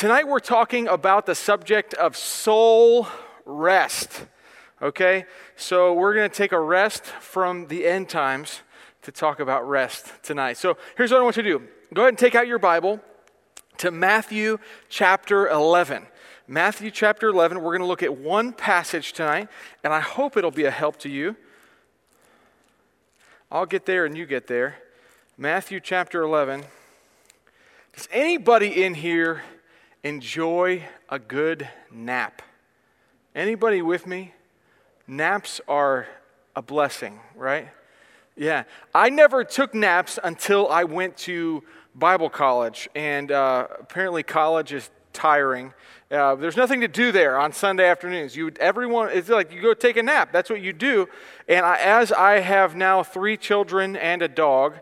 Tonight we're talking about the subject of soul rest. Okay? So we're going to take a rest from the end times to talk about rest tonight. So here's what I want you to do go ahead and take out your Bible to Matthew chapter 11. Matthew chapter 11, we're going to look at one passage tonight, and I hope it'll be a help to you. I'll get there and you get there. Matthew chapter 11. Does anybody in here enjoy a good nap? Anybody with me? Naps are a blessing, right? Yeah. I never took naps until I went to Bible college, and uh, apparently, college is tiring. Uh, there's nothing to do there on Sunday afternoons. You, everyone, it's like you go take a nap. That's what you do. And I, as I have now three children and a dog,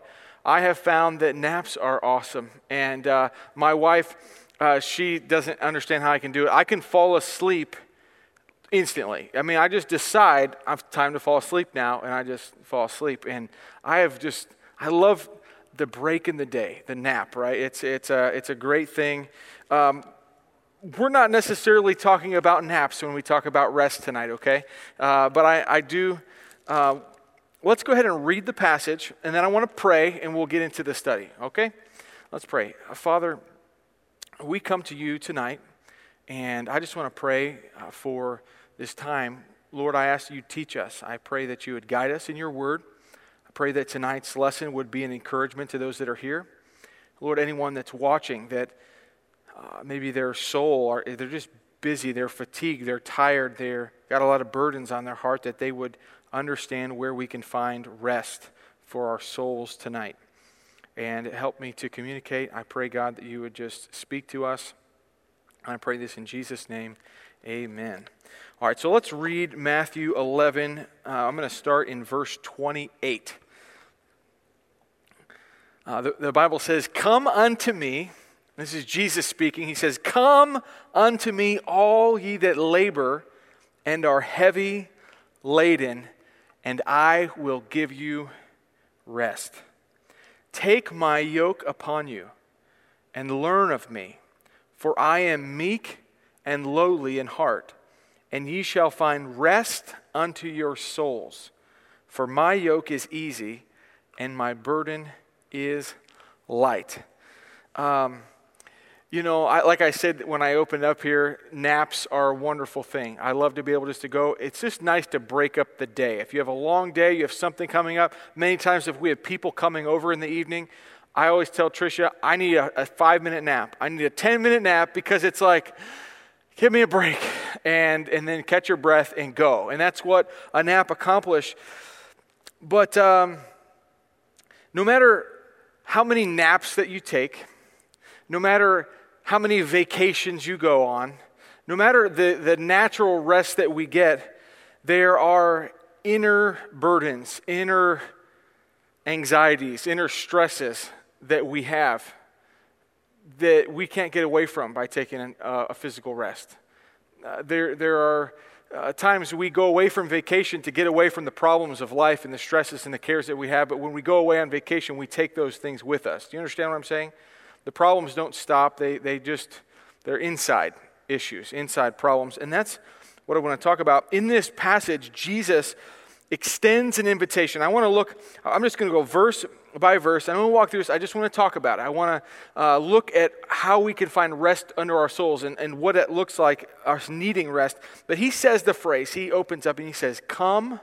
I have found that naps are awesome. And uh, my wife, uh, she doesn't understand how I can do it. I can fall asleep instantly. I mean, I just decide I've time to fall asleep now, and I just fall asleep. And I have just, I love the break in the day, the nap, right? It's, it's, a, it's a great thing. Um, we're not necessarily talking about naps when we talk about rest tonight, okay? Uh, but I, I do. Uh, let's go ahead and read the passage, and then I want to pray, and we'll get into the study, okay? Let's pray. Father, we come to you tonight, and I just want to pray uh, for this time. Lord, I ask you teach us. I pray that you would guide us in your word. I pray that tonight's lesson would be an encouragement to those that are here. Lord, anyone that's watching that uh, maybe their soul, are, they're just busy, they're fatigued, they're tired, they're got a lot of burdens on their heart, that they would understand where we can find rest for our souls tonight. And help me to communicate. I pray, God, that you would just speak to us. I pray this in Jesus' name. Amen. All right, so let's read Matthew 11. Uh, I'm going to start in verse 28. Uh, the, the Bible says, Come unto me. This is Jesus speaking. He says, Come unto me, all ye that labor and are heavy laden, and I will give you rest. Take my yoke upon you and learn of me, for I am meek and lowly in heart, and ye shall find rest unto your souls. For my yoke is easy and my burden is light. Um, you know, I, like I said when I opened up here, naps are a wonderful thing. I love to be able just to go. It's just nice to break up the day. If you have a long day, you have something coming up. Many times, if we have people coming over in the evening, I always tell Tricia, I need a, a five minute nap. I need a 10 minute nap because it's like, give me a break and, and then catch your breath and go. And that's what a nap accomplishes. But um, no matter how many naps that you take, no matter how many vacations you go on, no matter the, the natural rest that we get, there are inner burdens, inner anxieties, inner stresses that we have that we can't get away from by taking an, uh, a physical rest. Uh, there, there are uh, times we go away from vacation to get away from the problems of life and the stresses and the cares that we have, but when we go away on vacation, we take those things with us. Do you understand what I'm saying? The problems don't stop. They, they just, they're inside issues, inside problems. And that's what I want to talk about. In this passage, Jesus extends an invitation. I want to look, I'm just going to go verse by verse. I'm going to walk through this. I just want to talk about it. I want to uh, look at how we can find rest under our souls and, and what it looks like, us needing rest. But he says the phrase, he opens up and he says, Come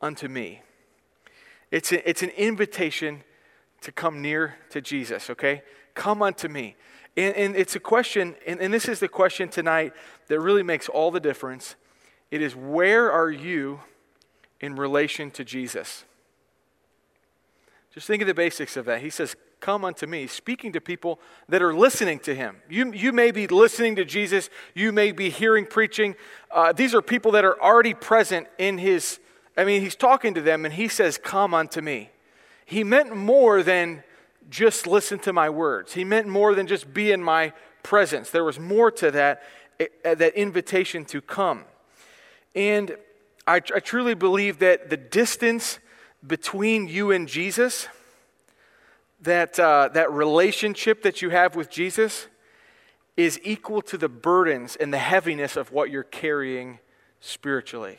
unto me. It's, a, it's an invitation to come near to Jesus, okay? Come unto me. And, and it's a question, and, and this is the question tonight that really makes all the difference. It is where are you in relation to Jesus? Just think of the basics of that. He says, Come unto me, speaking to people that are listening to him. You, you may be listening to Jesus, you may be hearing preaching. Uh, these are people that are already present in his, I mean, he's talking to them and he says, Come unto me he meant more than just listen to my words. He meant more than just be in my presence. There was more to that, eh, eh, that invitation to come. And I, I truly believe that the distance between you and Jesus, that, uh, that relationship that you have with Jesus, is equal to the burdens and the heaviness of what you're carrying spiritually.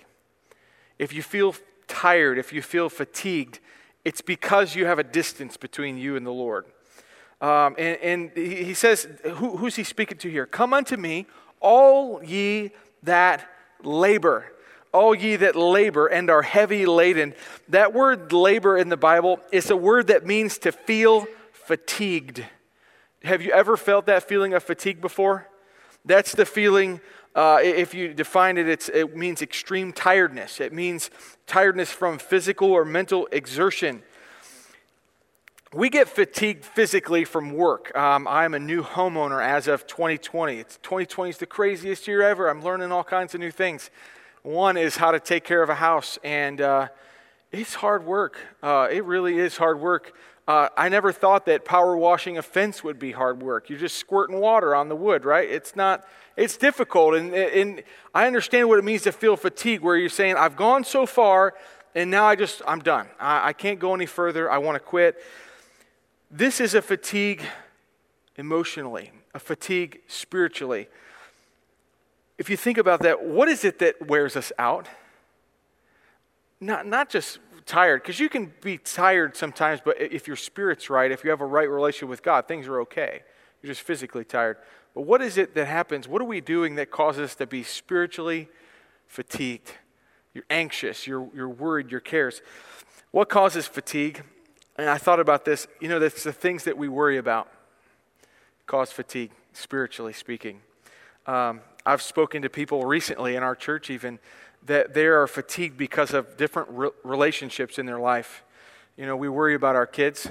If you feel tired, if you feel fatigued, it's because you have a distance between you and the Lord. Um, and, and, he says, who, who's he speaking to here? Come unto me, all ye that labor. All ye that labor and are heavy laden. That word labor in the Bible is a word that means to feel fatigued. Have you ever felt that feeling of fatigue before? That's the feeling, uh, if you define it, it means extreme tiredness. It means tiredness from physical or mental exertion. We get fatigued physically from work. Um, I'm a new homeowner as of 2020. It's 2020 is the craziest year ever. I'm learning all kinds of new things. One is how to take care of a house, and uh, it's hard work. Uh, it really is hard work. Uh, I never thought that power washing a fence would be hard work. You're just squirting water on the wood, right? It's not, it's difficult. And, and I understand what it means to feel fatigue, where you're saying, I've gone so far, and now I just, I'm done. I, I can't go any further. I want to quit. This is a fatigue emotionally, a fatigue spiritually. If you think about that, what is it that wears us out? Not, not just tired, because you can be tired sometimes, but if your spirit's right, if you have a right relationship with God, things are okay. You're just physically tired. But what is it that happens? What are we doing that causes us to be spiritually fatigued? You're anxious, you're, you're worried, you're cares. What causes fatigue? And I thought about this. You know, that's the things that we worry about cause fatigue, spiritually speaking. Um, I've spoken to people recently in our church, even that they are fatigued because of different re- relationships in their life. You know, we worry about our kids.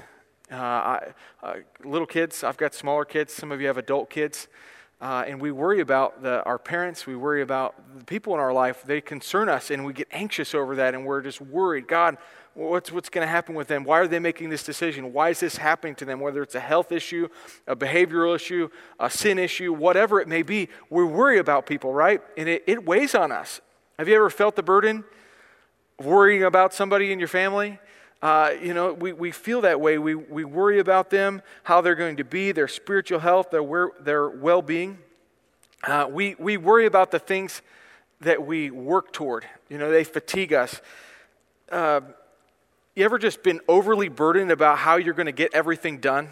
Uh, I, uh, little kids, I've got smaller kids, some of you have adult kids. Uh, and we worry about the, our parents, we worry about the people in our life. They concern us, and we get anxious over that, and we're just worried. God, what's, what's going to happen with them? Why are they making this decision? Why is this happening to them? Whether it's a health issue, a behavioral issue, a sin issue, whatever it may be, we worry about people, right? And it, it weighs on us. Have you ever felt the burden of worrying about somebody in your family? Uh, you know, we, we feel that way. We, we worry about them, how they're going to be, their spiritual health, their, their well being. Uh, we, we worry about the things that we work toward. You know, they fatigue us. Uh, you ever just been overly burdened about how you're going to get everything done?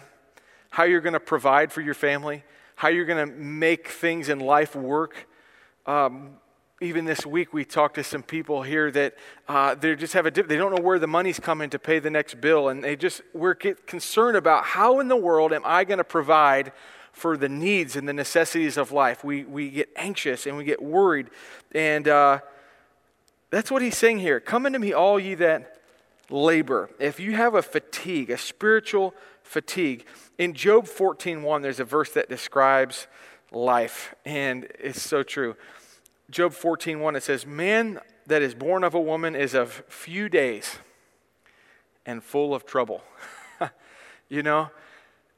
How you're going to provide for your family? How you're going to make things in life work? Um, even this week we talked to some people here that uh, they just have a they don't know where the money's coming to pay the next bill and they just we're concerned about how in the world am i going to provide for the needs and the necessities of life? We, we get anxious and we get worried and uh, that's what he's saying here. Come unto me all ye that labor. If you have a fatigue a spiritual fatigue in Job 14.1 there's a verse that describes life and it's so true Job 14:1 it says, "Man that is born of a woman is of few days and full of trouble." you know,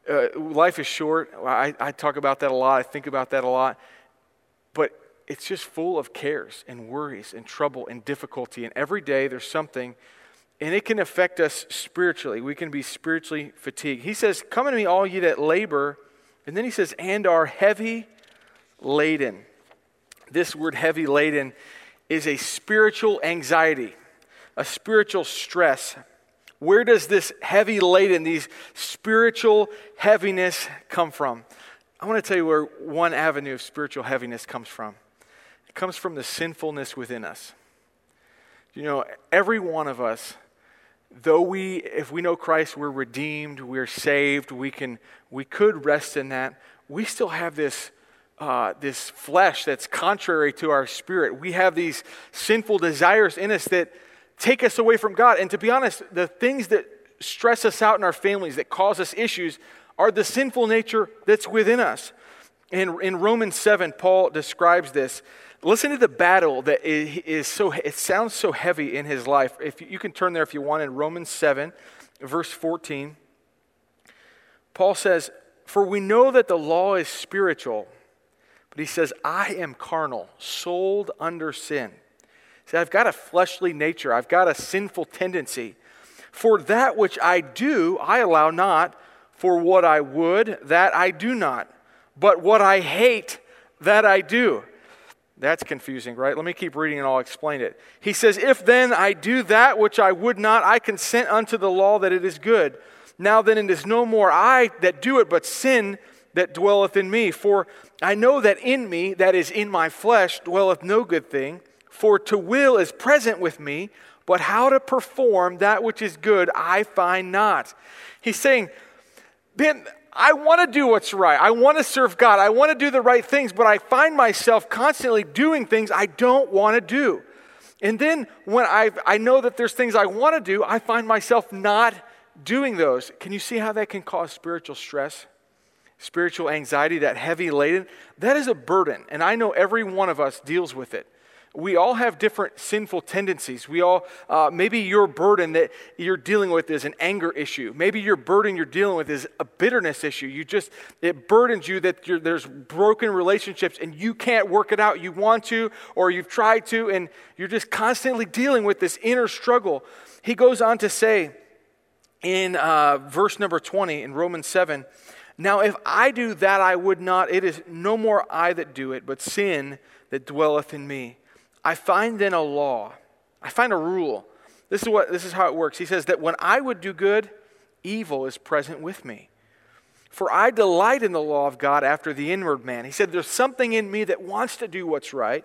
uh, life is short. I, I talk about that a lot. I think about that a lot. But it's just full of cares and worries and trouble and difficulty. And every day there's something, and it can affect us spiritually. We can be spiritually fatigued. He says, Come unto me, all ye that labor. And then he says, And are heavy laden this word heavy laden is a spiritual anxiety, a spiritual stress. Where does this heavy laden, these spiritual heaviness come from? I want to tell you where one avenue of spiritual heaviness comes from. It comes from the sinfulness within us. You know, every one of us, though we, if we know Christ, we're redeemed, we're saved, we can, we could rest in that. We still have this uh, this flesh that's contrary to our spirit. We have these sinful desires in us that take us away from God. And to be honest, the things that stress us out in our families, that cause us issues, are the sinful nature that's within us. In, in Romans 7, Paul describes this. Listen to the battle that is so, it sounds so heavy in his life. If you can turn there if you want in Romans 7, verse 14. Paul says, For we know that the law is spiritual but he says, I am carnal, sold under sin. See, I've got a fleshly nature, I've got a sinful tendency. For that which I do, I allow not. For what I would, that I do not. but what I hate, that I do. That's confusing, right? Let me keep reading and I'll explain it. He says, If then I do that which I would not, I consent unto the law that it is good. Now then it is no more I that do it, but sin that dwelleth in me. For I know that in me, that is in my flesh, dwelleth no good thing. For to will is present with me, but how to perform that which is good I find not. He's saying, Ben, I want to do what's right. I want to serve God. I want to do the right things, but I find myself constantly doing things I don't want to do. And then when I, I know that there's things I want to do, I find myself not doing those. Can you see how that can cause spiritual stress? Spiritual anxiety, that heavy laden? That is a burden. And I know every one of us deals with it we all have different sinful tendencies. We all, uh, maybe your burden that you're dealing with is an anger issue. Maybe your burden you're dealing with is a bitterness issue. You just, it burdens you that there's broken relationships and you can't work it out. You want to, or you've tried to, and you're just constantly dealing with this inner struggle. He goes on to say in uh, verse number 20 in Romans 7 Now, if I do that I would not, it is no more I that do it, but sin that dwelleth in me. I find then a law, I find a rule. This is, what, this is how it works. He says that when I would do good, evil is present with me. For I delight in the law of God after the inward man. He said, There's something in me that wants to do what's right,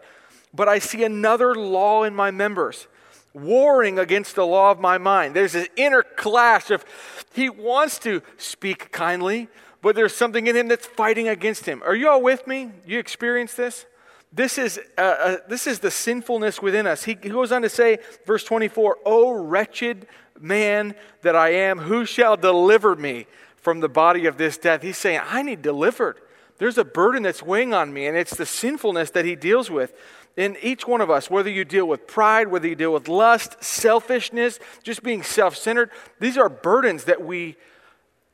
but I see another law in my members, warring against the law of my mind. There's this inner clash of he wants to speak kindly, but there's something in him that's fighting against him. Are you all with me? You experience this? This is, uh, uh, this is the sinfulness within us. He, goes on to say, verse 24, O wretched man that I am, who shall deliver me from the body of this death? He's saying, I need delivered. There's a burden that's weighing on me, and it's the sinfulness that he deals with. In each one of us, whether you deal with pride, whether you deal with lust, selfishness, just being self centered, these are burdens that we,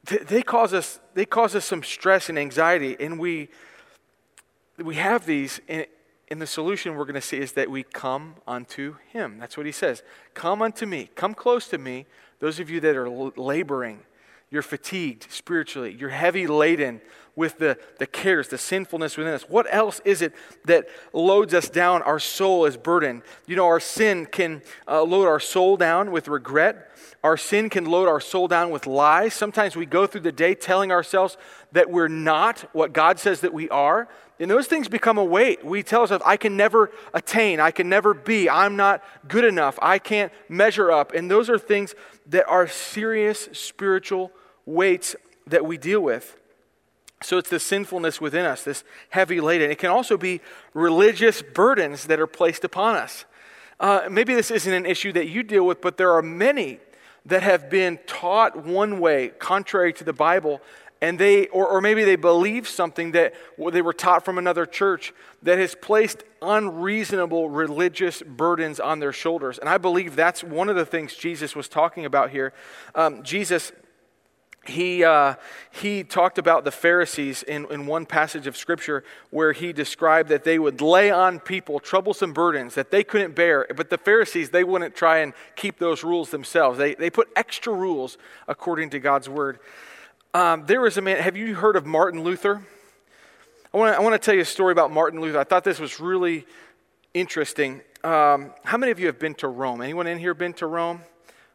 they cause us, they cause us some stress and anxiety, and we, we have these, and, and the solution we're going to see is that we come unto Him. That's what He says. Come unto me. Come close to me. Those of you that are laboring, you're fatigued spiritually, you're heavy laden with the, the cares, the sinfulness within us. What else is it that loads us down? Our soul is burdened. You know, our sin can uh, load our soul down with regret. Our sin can load our soul down with lies. Sometimes we go through the day telling ourselves that we're not what God says that we are. And those things become a weight. We tell ourselves, I can never attain, I can never be, I'm not good enough, I can't measure up. And those are things that are serious spiritual weights that we deal with. So it's the sinfulness within us, this heavy laden. It can also be religious burdens that are placed upon us. Uh, maybe this isn't an issue that you deal with, but there are many that have been taught one way, contrary to the Bible, and they or, or maybe they believe something that they were taught from another church that has placed unreasonable religious burdens on their shoulders and i believe that's one of the things jesus was talking about here um, jesus he, uh, he talked about the Pharisees in, in one passage of Scripture where he described that they would lay on people troublesome burdens that they couldn't bear. But the Pharisees, they wouldn't try and keep those rules themselves. They, they put extra rules according to God's word. Um, there was a man, have you heard of Martin Luther? I want to I wanna tell you a story about Martin Luther. I thought this was really interesting. Um, how many of you have been to Rome? Anyone in here been to Rome?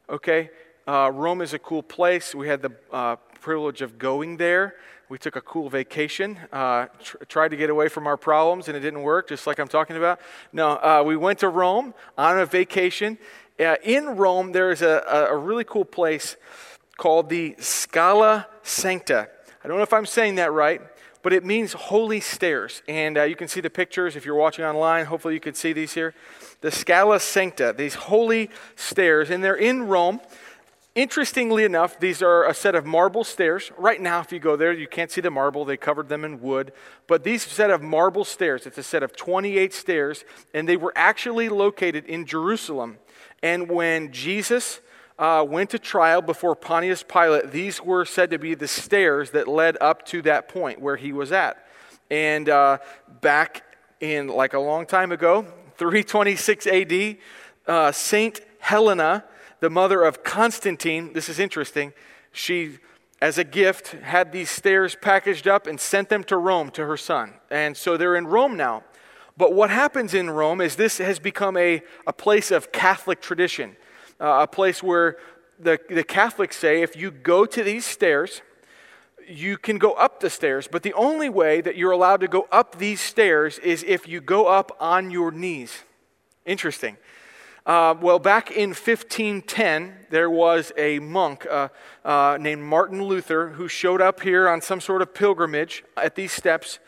Okay. Uh, Rome is a cool place. We had the uh, privilege of going there. We took a cool vacation, uh, tr- tried to get away from our problems, and it didn't work, just like I'm talking about. No, uh, we went to Rome on a vacation. Uh, in Rome, there is a, a really cool place called the Scala Sancta. I don't know if I'm saying that right, but it means holy stairs. And uh, you can see the pictures if you're watching online. Hopefully, you can see these here. The Scala Sancta, these holy stairs, and they're in Rome. Interestingly enough, these are a set of marble stairs. Right now, if you go there, you can't see the marble. They covered them in wood. But these set of marble stairs, it's a set of 28 stairs, and they were actually located in Jerusalem. And when Jesus uh, went to trial before Pontius Pilate, these were said to be the stairs that led up to that point where he was at. And uh, back in like a long time ago, 326 AD, uh, Saint Helena, the mother of Constantine, this is interesting, she as a gift, had these stairs packaged up and sent them to Rome to her son. And so they're in Rome now. But what happens in Rome is this has become a, a place of Catholic tradition, uh, a place where the, the Catholics say if you go to these stairs, you can go up the stairs, but the only way that you're allowed to go up these stairs is if you go up on your knees. Interesting. Uh, well, back in 1510, there was a monk uh, uh, named Martin Luther who showed up here on some sort of pilgrimage at these steps.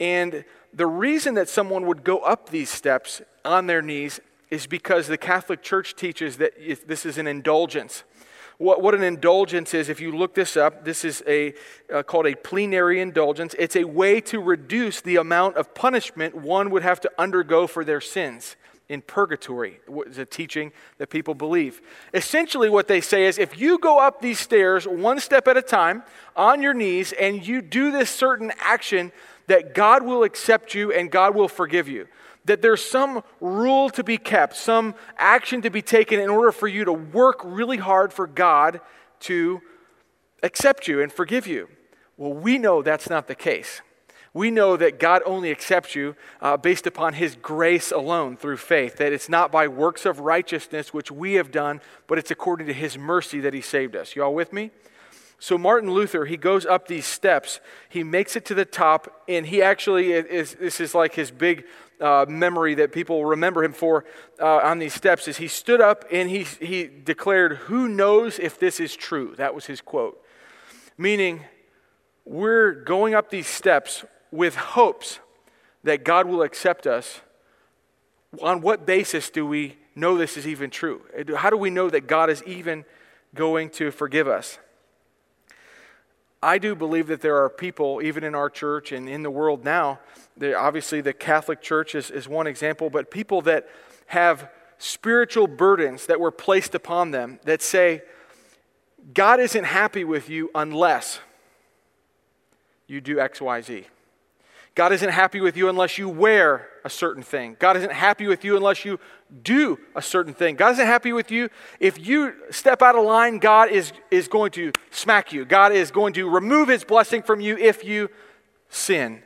And the reason that someone would go up these steps on their knees is because the Catholic Church teaches that this is an indulgence. What, what an indulgence is, if you look this up, this is a, uh, called a plenary indulgence. It's a way to reduce the amount of punishment one would have to undergo for their sins in purgatory, is a teaching that people believe. Essentially, what they say is if you go up these stairs one step at a time on your knees and you do this certain action, that God will accept you and God will forgive you that there's some rule to be kept, some action to be taken in order for you to work really hard for God to accept you and forgive you. Well, we know that's not the case. We know that God only accepts you uh, based upon His grace alone through faith, that it's not by works of righteousness which we have done, but it's according to His mercy that He saved us. You all with me? So, Martin Luther, he goes up these steps, he makes it to the top, and he actually is, this is like his big uh, memory that people remember him for uh, on these steps is he stood up and he, he declared, Who knows if this is true? That was his quote. Meaning, we're going up these steps with hopes that God will accept us. On what basis do we know this is even true? How do we know that God is even going to forgive us? I do believe that there are people, even in our church and in the world now, obviously the Catholic Church is, is one example, but people that have spiritual burdens that were placed upon them that say, God isn't happy with you unless you do X, Y, Z. God isn't happy with you unless you wear a certain thing. God isn't happy with you unless you do a certain thing. God isn't happy with you. If you step out of line, God is, is going to smack you. God is going to remove his blessing from you if you sin,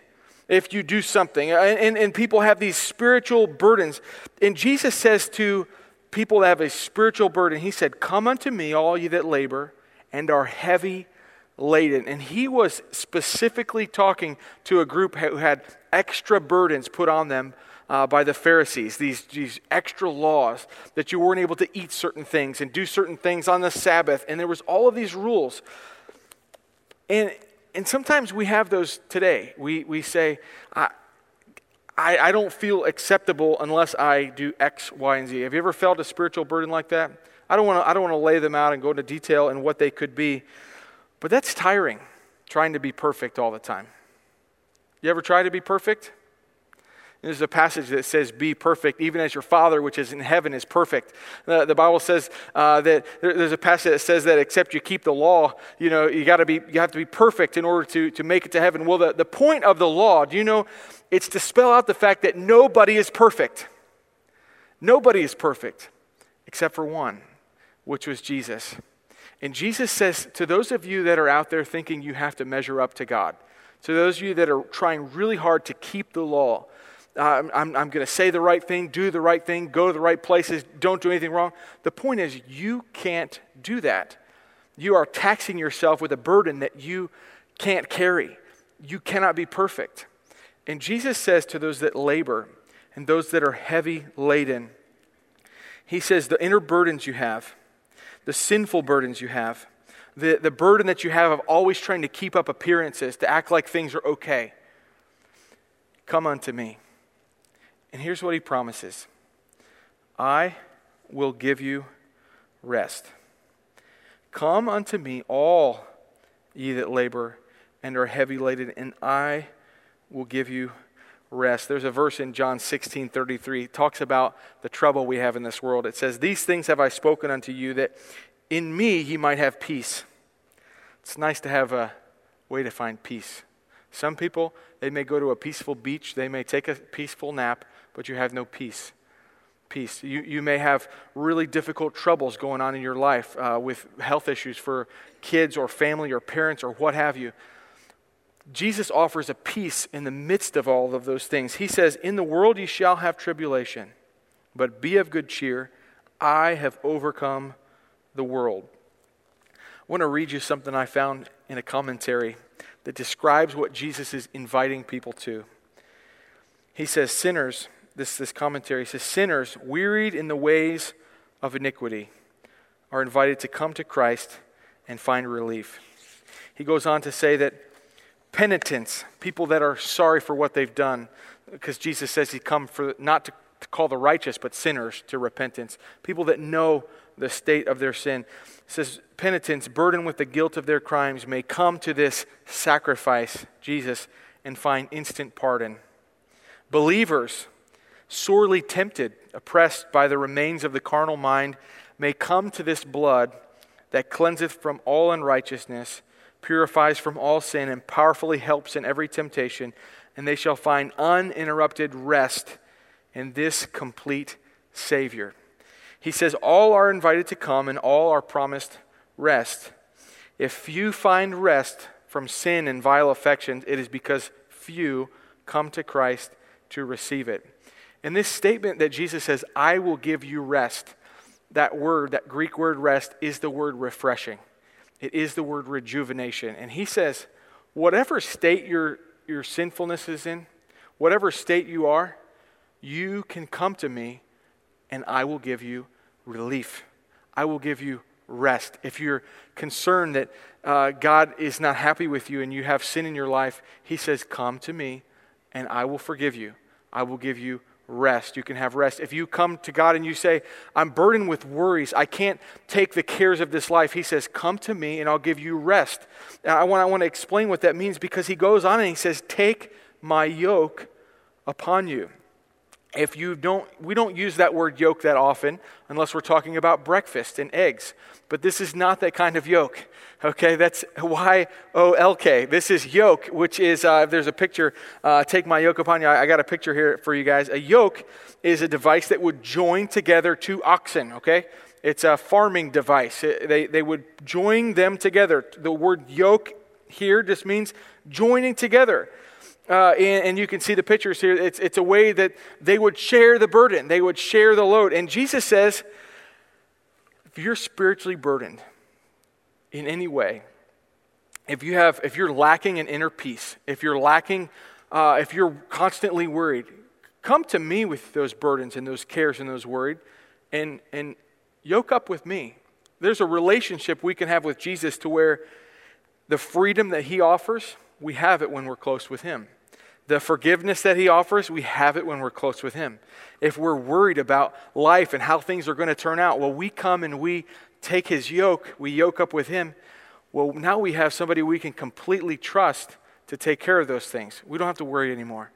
if you do something. And, and, and people have these spiritual burdens. And Jesus says to people that have a spiritual burden, He said, Come unto me, all you that labor and are heavy laden. And he was specifically talking to a group who had extra burdens put on them uh, by the Pharisees, these, these extra laws that you weren't able to eat certain things and do certain things on the Sabbath. And there was all of these rules. And, and sometimes we have those today. We, we say, I, I, I don't feel acceptable unless I do X, Y, and Z. Have you ever felt a spiritual burden like that? I don't want to I don't want to lay them out and go into detail and what they could be. But that's tiring, trying to be perfect all the time. You ever try to be perfect? There's a passage that says, Be perfect, even as your Father which is in heaven is perfect. The, the Bible says uh, that there's a passage that says that except you keep the law, you know, you, gotta be, you have to be perfect in order to, to make it to heaven. Well, the, the point of the law, do you know, it's to spell out the fact that nobody is perfect. Nobody is perfect except for one, which was Jesus. And Jesus says to those of you that are out there thinking you have to measure up to God, to those of you that are trying really hard to keep the law, uh, I'm, I'm, I'm going to say the right thing, do the right thing, go to the right places, don't do anything wrong. The point is, you can't do that. You are taxing yourself with a burden that you can't carry. You cannot be perfect. And Jesus says to those that labor and those that are heavy laden, He says, the inner burdens you have, the sinful burdens you have, the, the burden that you have of always trying to keep up appearances, to act like things are okay. Come unto me. And here's what he promises I will give you rest. Come unto me, all ye that labor and are heavy laden, and I will give you rest. There's a verse in John 16 33 talks about the trouble we have in this world. It says, These things have I spoken unto you, that in me ye might have peace. It's nice to have a way to find peace. Some people, they may go to a peaceful beach, they may take a peaceful nap, but you have no peace. peace. You, you may have really difficult troubles going on in your life uh, with health issues for kids or family or parents or what have you. Jesus offers a peace in the midst of all of those things. He says, In the world ye shall have tribulation, but be of good cheer. I have overcome the world. I want to read you something I found in a commentary that describes what Jesus is inviting people to. He says, Sinners, this, this commentary says, Sinners wearied in the ways of iniquity are invited to come to Christ and find relief. He goes on to say that penitents, people that are sorry for what they've done, because Jesus says he come for not to, to call the righteous, but sinners to repentance. People that know the state of their sin. says, penitents, burdened with the guilt of their crimes, may come to this sacrifice, Jesus, and find instant pardon. Believers, sorely tempted, oppressed by the remains of the carnal mind, may come to this blood that cleanseth from all unrighteousness purifies from all sin, and powerfully helps in every temptation, and they shall find uninterrupted rest in this complete Savior. He says, All are invited to come, and all are promised rest. If few find rest from sin and vile affections, it is because few come to Christ to receive it. And this statement that Jesus says, I will give you rest, that word, that Greek word rest, is the word refreshing. It is the word rejuvenation. And he says, whatever state your, your sinfulness is in, whatever state you are, you can come to me and I will give you relief. I will give you rest. If you're concerned that uh, God is not happy with you and you have sin in your life, He says, Come to me and I will forgive you. I will give you rest. You can have rest. If you come to God and you say, I'm burdened with worries, I can't take the cares of this life, He says, Come to me and I'll give you rest. I want, I want to explain what that means because He goes on and He says, Take my yoke upon you if you don't we don't use that word yoke that often unless we're talking about breakfast and eggs but this is not that kind of yoke okay that's y-o-l-k this is yoke which is uh, there's a picture uh, take my yoke upon you. I, I got a picture here for you guys. A yoke is a device that would join together two oxen okay? It's a farming device. It, they, they would join them together. The word yoke here just means joining together. Uh, and, and, you can see the pictures here. It's, it's a way that they would share the burden, they would share the load. And Jesus says, if you're spiritually burdened in any way, if you have, if you're lacking an inner peace, if you're lacking, uh, if you're constantly worried, come to me with those burdens and those cares and those worried, and and yoke up with me. There's a relationship we can have with Jesus to where the freedom that He offers, we have it when we're close with Him. The forgiveness that He offers, we have it when we're close with Him. If we're worried about life and how things are going to turn out, well, we come and we take His yoke, we yoke up with Him. Well, now we have somebody we can completely trust to take care of those things. We don't have to worry anymore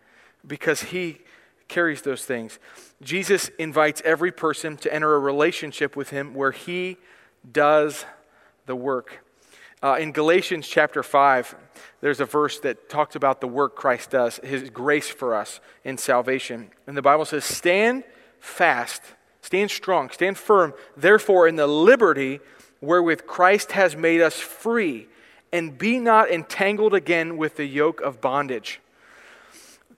because He carries those things. Jesus invites every person to enter a relationship with Him where He does the work. Uh, in Galatians chapter 5, there's a verse that talks about the work Christ does, his grace for us in salvation. And the Bible says, Stand fast, stand strong, stand firm, therefore, in the liberty wherewith Christ has made us free, and be not entangled again with the yoke of bondage.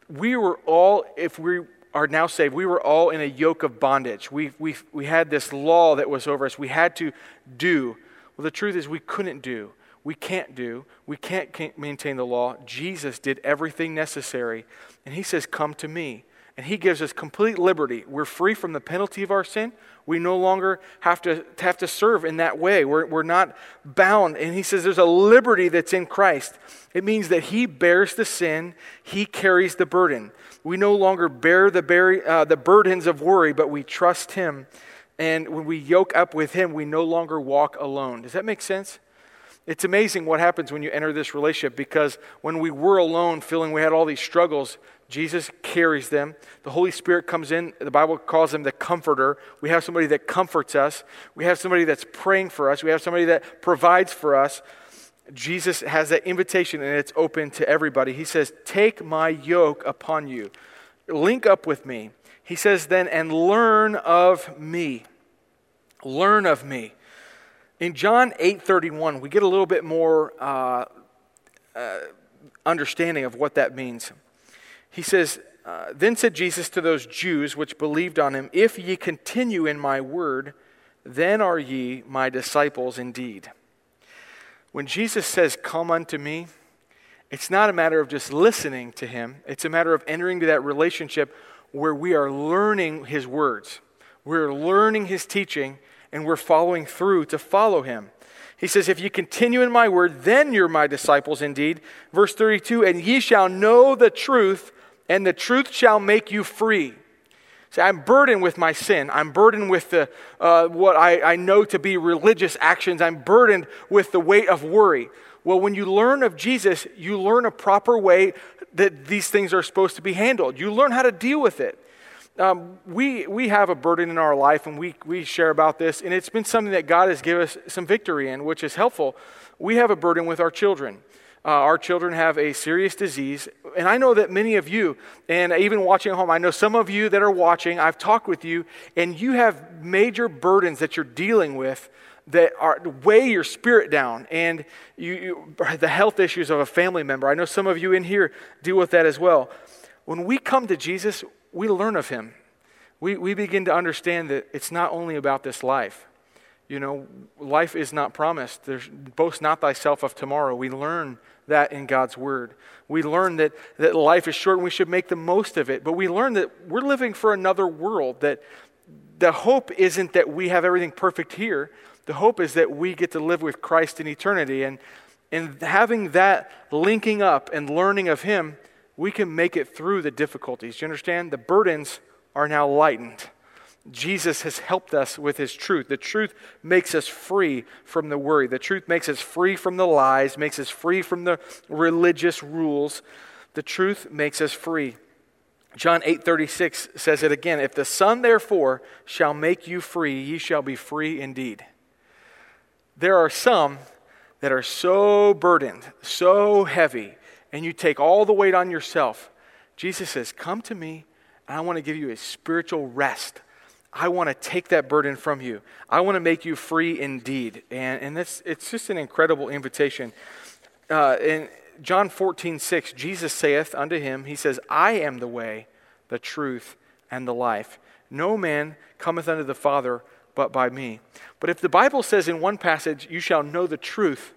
We were all, if we are now saved, we were all in a yoke of bondage. We, we, we had this law that was over us. We had to do well, the truth is, we couldn't do. We can't do. We can't maintain the law. Jesus did everything necessary. And he says, Come to me. And he gives us complete liberty. We're free from the penalty of our sin. We no longer have to, have to serve in that way. We're, we're not bound. And he says there's a liberty that's in Christ. It means that he bears the sin, he carries the burden. We no longer bear the, uh, the burdens of worry, but we trust him and when we yoke up with Him, we no longer walk alone. Does that make sense? It's amazing what happens when you enter this relationship because when we were alone, feeling we had all these struggles, Jesus carries them. The Holy Spirit comes in. The Bible calls him the comforter. We have somebody that comforts us. We have somebody that's praying for us. We have somebody that provides for us. Jesus has that invitation and it's open to everybody. He says, Take my yoke upon you. link up with me. He says then, and learn of me. Learn of me. In John 8:31, we get a little bit more uh, uh, understanding of what that means. He says, uh, Then said Jesus to those Jews which believed on him, If ye continue in my word, then are ye my disciples indeed. When Jesus says, Come unto me, it's not a matter of just listening to him, it's a matter of entering into that relationship where we are learning his words. We're learning his teaching and we're following through to follow him. He says, If you continue in my word, then you're my disciples indeed. Verse 32 And ye shall know the truth, and the truth shall make you free. See, I'm burdened with my sin. I'm burdened with the, uh, what I, I know to be religious actions. I'm burdened with the weight of worry. Well, when you learn of Jesus, you learn a proper way that these things are supposed to be handled. You learn how to deal with it. Um, we, we have a burden in our life, and we, we share about this, and it's been something that God has given us some victory in, which is helpful. We have a burden with our children. Uh, our children have a serious disease. And I know that many of you, and even watching at home, I know some of you that are watching, I've talked with you, and you have major burdens that you're dealing with that are weigh your spirit down and you, you, the health issues of a family member. I know some of you in here deal with that as well. When we come to Jesus, we learn of him. We, we begin to understand that it's not only about this life. You know, life is not promised. There's boast not thyself of tomorrow. We learn that in God's word. We learn that, that life is short and we should make the most of it. But we learn that we're living for another world, that the hope isn't that we have everything perfect here. The hope is that we get to live with Christ in eternity. And, and having that linking up and learning of Him, we can make it through the difficulties. You understand? The burdens are now lightened. Jesus has helped us with his truth. The truth makes us free from the worry. The truth makes us free from the lies, makes us free from the religious rules. The truth makes us free. John 8:36 says it again, if the Son therefore shall make you free, ye shall be free indeed. There are some that are so burdened, so heavy, and you take all the weight on yourself. Jesus says, "Come to me, and I want to give you a spiritual rest." I want to take that burden from you. I want to make you free indeed. And, and that's, it's just an incredible invitation. Uh, in John 14, 6, Jesus saith unto him, He says, I am the way, the truth, and the life. No man cometh unto the Father but by me. But if the Bible says in one passage, You shall know the truth,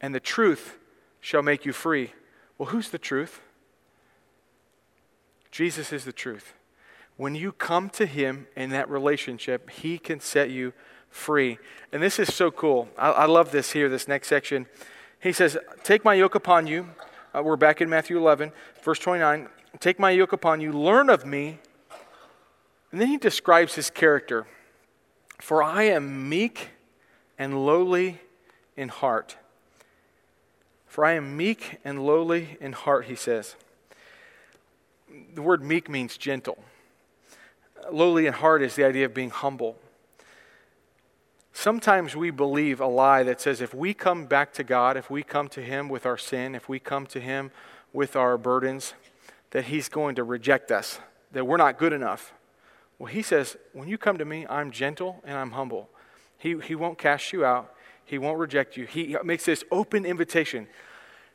and the truth shall make you free. Well, who's the truth? Jesus is the truth. When you come to Him in that relationship, He can set you free. And this is so cool. I, I love this here, this next section. He says, Take my yoke upon you. Uh, we're back in Matthew 11, verse 29. Take my yoke upon you, learn of me. And then he describes his character. For I am meek and lowly in heart. For I am meek and lowly in heart, he says. The word meek means gentle lowly in heart is the idea of being humble. Sometimes we believe a lie that says if we come back to God, if we come to Him with our sin, if we come to Him with our burdens, that He's going to reject us, that we're not good enough. Well, He says, when you come to me, I'm gentle and I'm humble. He, he won't cast you out, He won't reject you. He makes this open invitation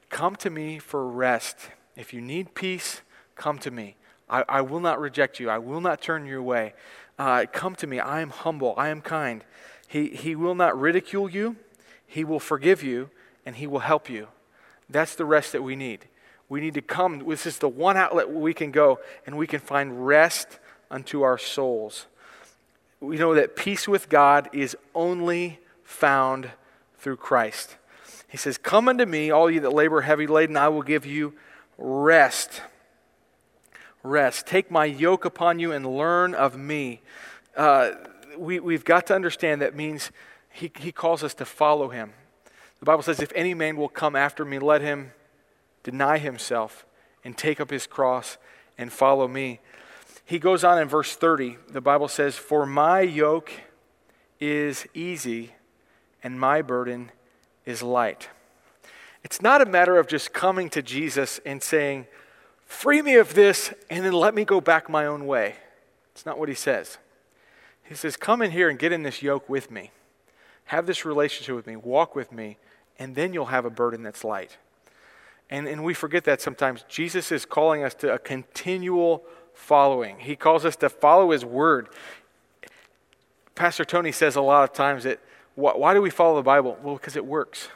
come to me for rest. If you need peace, come to me. I, I will not reject you. I will not turn you away. Uh, come to me. I am humble. I am kind. He, he will not ridicule you. He will forgive you, and He will help you. That's the rest that we need. We need to come. This is the one outlet we can go and we can find rest unto our souls. We know that peace with God is only found through Christ. He says, Come unto me, all you that labor heavy laden, I will give you rest rest. Take my yoke upon you and learn of me. Uh, we, we've got to understand that means he, he calls us to follow him. The Bible says, If any man will come after me, let him deny himself and take up his cross and follow me. He goes on in verse 30. The Bible says, For my yoke is easy and my burden is light. It's not a matter of just coming to Jesus and saying, free me of this, and then let me go back my own way. It's not what he says. He says, Come in here and get in this yoke with me. Have this relationship with me. Walk with me, and then you'll have a burden that's light. And, and we forget that sometimes. Jesus is calling us to a continual following, He calls us to follow His word. Pastor Tony says a lot of times that why, why do we follow the Bible? Well, because it works.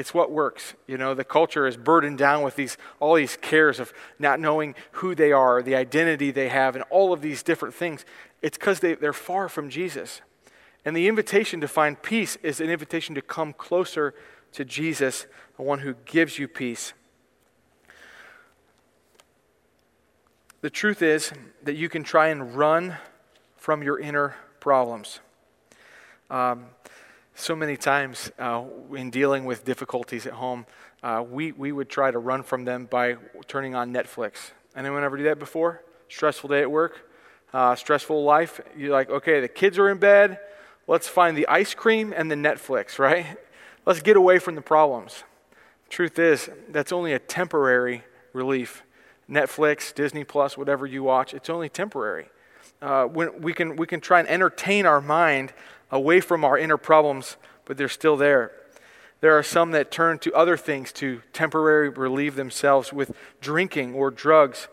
It's what works. You know, the culture is burdened down with these all these cares of not knowing who they are, the identity they have, and all of these different things. It's because they, they're far from Jesus. And the invitation to find peace is an invitation to come closer to Jesus, the one who gives you peace. The truth is that you can try and run from your inner problems. Um, so many times uh, in dealing with difficulties at home, uh, we, we would try to run from them by turning on Netflix. Anyone ever do that before? Stressful day at work, uh, stressful life. You're like, okay, the kids are in bed. Let's find the ice cream and the Netflix, right? Let's get away from the problems. Truth is, that's only a temporary relief. Netflix, Disney Plus, whatever you watch, it's only temporary. Uh, when we, can, we can try and entertain our mind away from our inner problems, but they're still there. There are some that turn to other things to temporarily relieve themselves with drinking or drugs,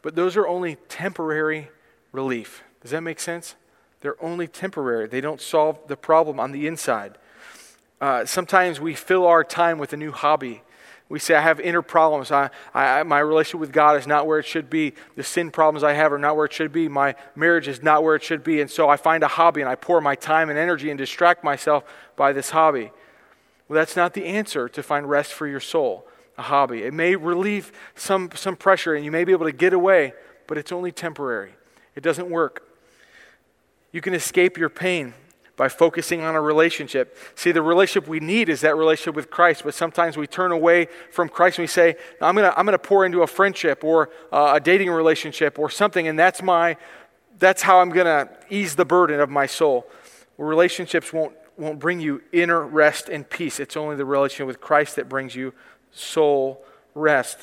but those are only temporary relief. Does that make sense? They're only temporary, they don't solve the problem on the inside. Uh, sometimes we fill our time with a new hobby we say, I have inner problems. I, I, my relationship with God is not where it should be. The sin problems I have are not where it should be. My marriage is not where it should be. And so I find a hobby and I pour my time and energy and distract myself by this hobby. Well, that's not the answer to find rest for your soul, a hobby. It may relieve some, some pressure and you may be able to get away, but it's only temporary. It doesn't work. You can escape your pain by focusing on a relationship. See, the relationship we need is that relationship with Christ, but sometimes we turn away from Christ and we say, I'm going to I'm to pour into a friendship or uh, a dating relationship or something, and that's, my, that's how I'm going to ease the burden of my soul. Relationships won't, won't bring you inner rest and peace. It's only the relationship with Christ that brings you soul rest.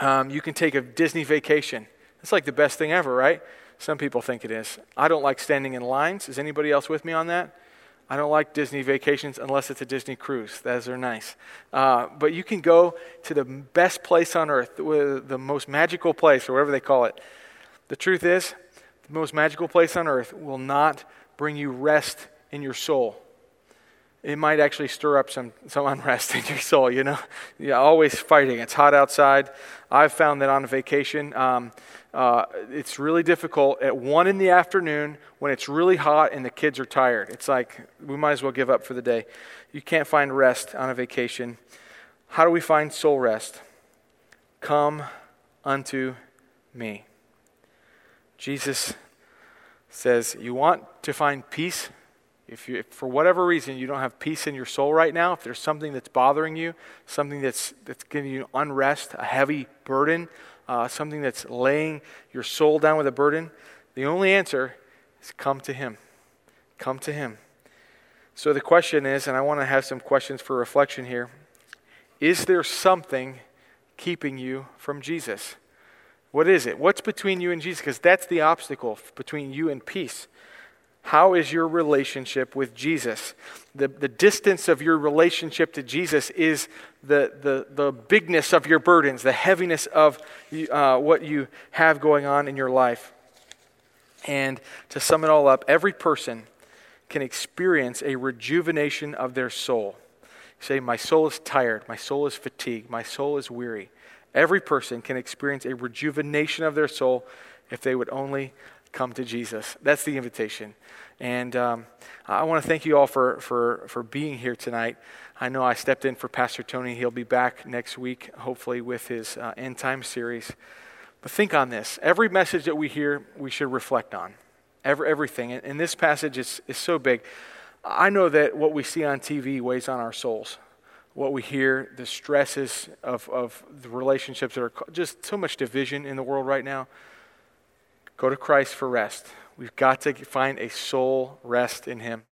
Um, you can take a Disney vacation. It's like the best thing ever, right? Some people think it is. I don't like standing in lines. Is anybody else with me on that? I don't like Disney vacations unless it's a Disney cruise. Those are nice. Uh, but you can go to the best place on earth, the most magical place, or whatever they call it. The truth is, the most magical place on earth will not bring you rest in your soul. It might actually stir up some, some unrest in your soul, you know? Always fighting. It's hot outside. I've found that on vacation, um, uh, it's really difficult at one in the afternoon when it's really hot and the kids are tired. It's like we might as well give up for the day. You can't find rest on a vacation. How do we find soul rest? Come unto me. Jesus says, You want to find peace? If, you, if for whatever reason you don't have peace in your soul right now, if there's something that's bothering you, something that's, that's giving you unrest, a heavy burden, uh, something that's laying your soul down with a burden, the only answer is come to Him. Come to Him. So the question is, and I want to have some questions for reflection here is there something keeping you from Jesus? What is it? What's between you and Jesus? Because that's the obstacle between you and peace. How is your relationship with Jesus? The, the distance of your relationship to Jesus is the, the, the bigness of your burdens, the heaviness of uh, what you have going on in your life. And to sum it all up, every person can experience a rejuvenation of their soul. say, My soul is tired, my soul is fatigued, my soul is weary. Every person can experience a rejuvenation of their soul if they would only come to Jesus. That's the invitation. And um, I want to thank you all for, for, for being here tonight. I know I stepped in for Pastor Tony. He'll be back next week, hopefully, with his uh, end time series. But think on this. Every message that we hear, we should reflect on. Every, everything. And, and this passage is, is so big. I know that what we see on TV weighs on our souls. What we hear, the stresses of, of the relationships that are just so much division in the world right now. Go to Christ for rest. We've got to find a soul rest in Him.